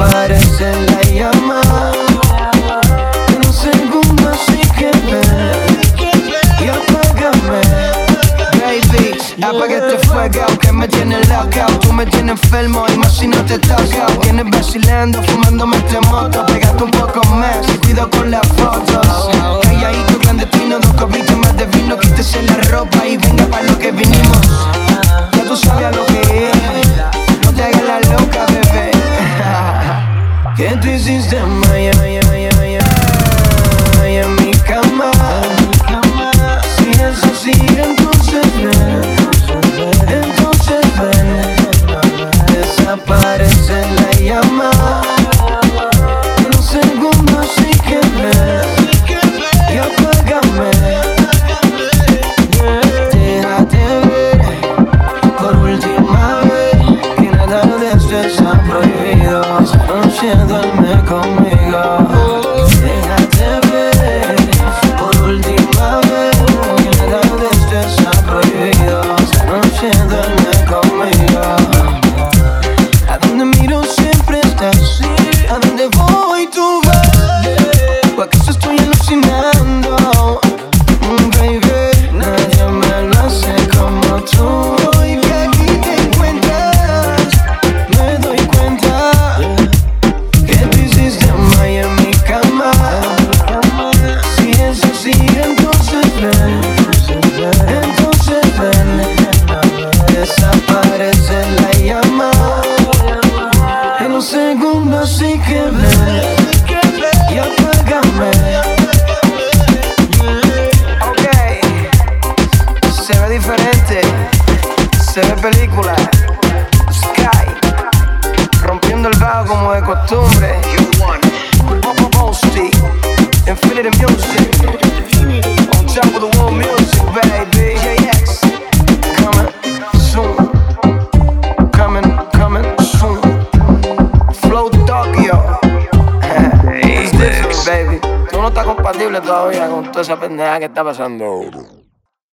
desaparece la llama. En un segundo así que y apágame. Baby, apaga este fuego que me tiene loca. Tú me tienes enfermo y más si no te toca. Tienes vacilando, fumándome este moto. Pégate un poco más y cuido con las fotos. Calladito, clandestino, dos copitas más de vino. Quítese la ropa y venga para lo que vinimos. Get this is. Se ve diferente, se ve película. Sky, rompiendo el bajo como de costumbre. Posty, Infinity Music, on top of the world music, baby. JX, coming soon, coming, coming soon. Flow Tokyo. It's different, baby. Tú no estás compatible todavía con toda esa pendeja que está pasando.